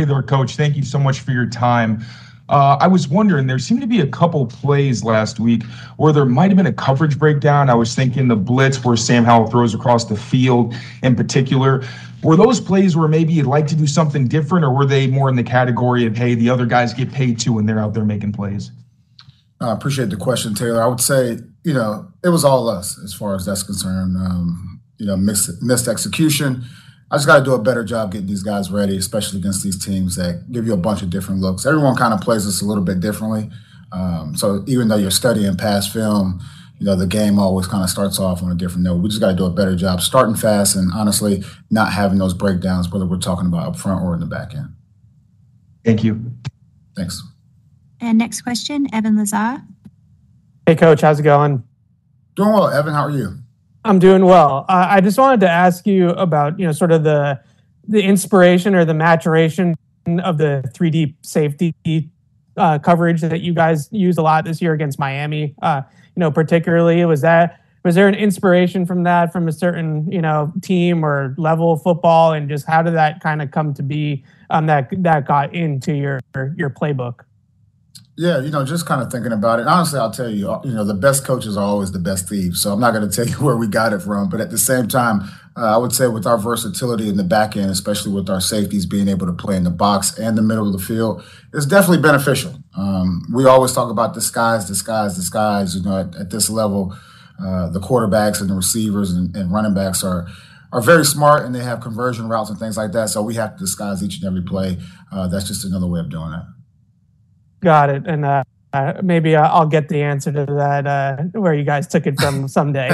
Hey there, Coach. Thank you so much for your time. Uh, I was wondering, there seemed to be a couple plays last week where there might have been a coverage breakdown. I was thinking the blitz where Sam Howell throws across the field in particular. Were those plays where maybe you'd like to do something different, or were they more in the category of, hey, the other guys get paid too when they're out there making plays? I appreciate the question, Taylor. I would say, you know, it was all us as far as that's concerned. Um, you know, missed, missed execution. I just got to do a better job getting these guys ready, especially against these teams that give you a bunch of different looks. Everyone kind of plays this a little bit differently. Um, so even though you're studying past film, you know, the game always kind of starts off on a different note. We just got to do a better job starting fast and honestly not having those breakdowns, whether we're talking about up front or in the back end. Thank you. Thanks. And next question, Evan Lazar. Hey, Coach, how's it going? Doing well, Evan. How are you? I'm doing well. Uh, I just wanted to ask you about, you know, sort of the the inspiration or the maturation of the 3D safety uh, coverage that you guys used a lot this year against Miami. Uh, you know, particularly was that was there an inspiration from that from a certain you know team or level of football, and just how did that kind of come to be um, that that got into your your playbook? Yeah, you know, just kind of thinking about it. Honestly, I'll tell you, you know, the best coaches are always the best thieves. So I'm not going to tell you where we got it from, but at the same time, uh, I would say with our versatility in the back end, especially with our safeties being able to play in the box and the middle of the field, it's definitely beneficial. Um, we always talk about disguise, disguise, skies. You know, at, at this level, uh, the quarterbacks and the receivers and, and running backs are are very smart and they have conversion routes and things like that. So we have to disguise each and every play. Uh, that's just another way of doing that. Got it. And uh, uh, maybe I'll get the answer to that uh, where you guys took it from someday.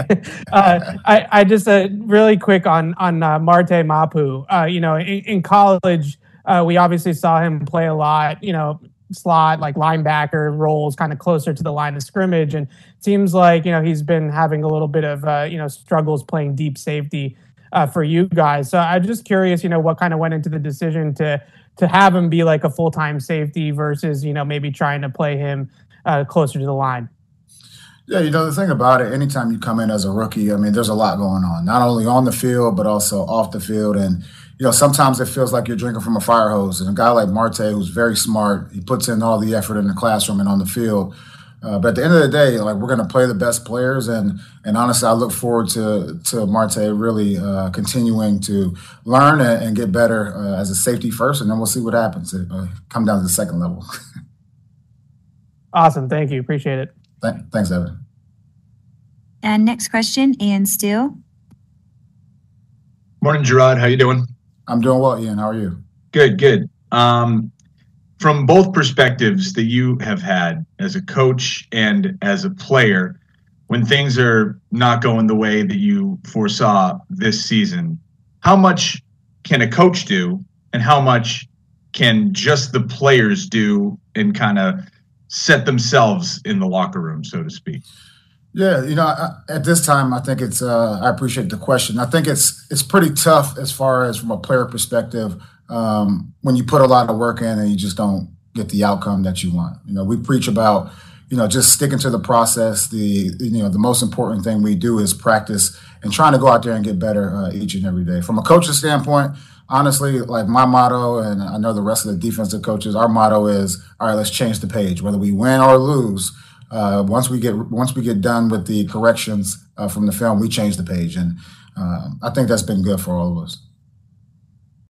uh, I, I, just uh, really quick on on uh, Marte Mapu. Uh, you know, in, in college, we obviously saw him play a lot. You know, slot like linebacker roles, kind of closer to the line of scrimmage, and seems like you know he's been having a little bit of you know struggles playing deep safety for you guys. So I'm just curious, you know, what kind of went into the decision to to have him be like a full time safety versus you know maybe trying to play him uh, closer to the line. Yeah, you know the thing about it, anytime you come in as a rookie, I mean, there's a lot going on, not only on the field but also off the field, and you know sometimes it feels like you're drinking from a fire hose. And a guy like Marte, who's very smart, he puts in all the effort in the classroom and on the field uh, but at the end of the day, like we're going to play the best players, and and honestly, I look forward to to Marte really uh, continuing to learn and, and get better uh, as a safety first, and then we'll see what happens. Uh, come down to the second level. awesome, thank you, appreciate it. Th- thanks, Evan. And next question, Ian Steele. Morning, Jerod. How you doing? I'm doing well, Ian. How are you? Good, good. Um, from both perspectives that you have had as a coach and as a player, when things are not going the way that you foresaw this season, how much can a coach do and how much can just the players do and kind of set themselves in the locker room, so to speak? Yeah, you know, at this time, I think it's. Uh, I appreciate the question. I think it's it's pretty tough as far as from a player perspective um, when you put a lot of work in and you just don't get the outcome that you want. You know, we preach about, you know, just sticking to the process. The you know the most important thing we do is practice and trying to go out there and get better uh, each and every day. From a coach's standpoint, honestly, like my motto, and I know the rest of the defensive coaches, our motto is, all right, let's change the page. Whether we win or lose, uh, once we get once we get done with the corrections uh, from the film, we change the page, and uh, I think that's been good for all of us.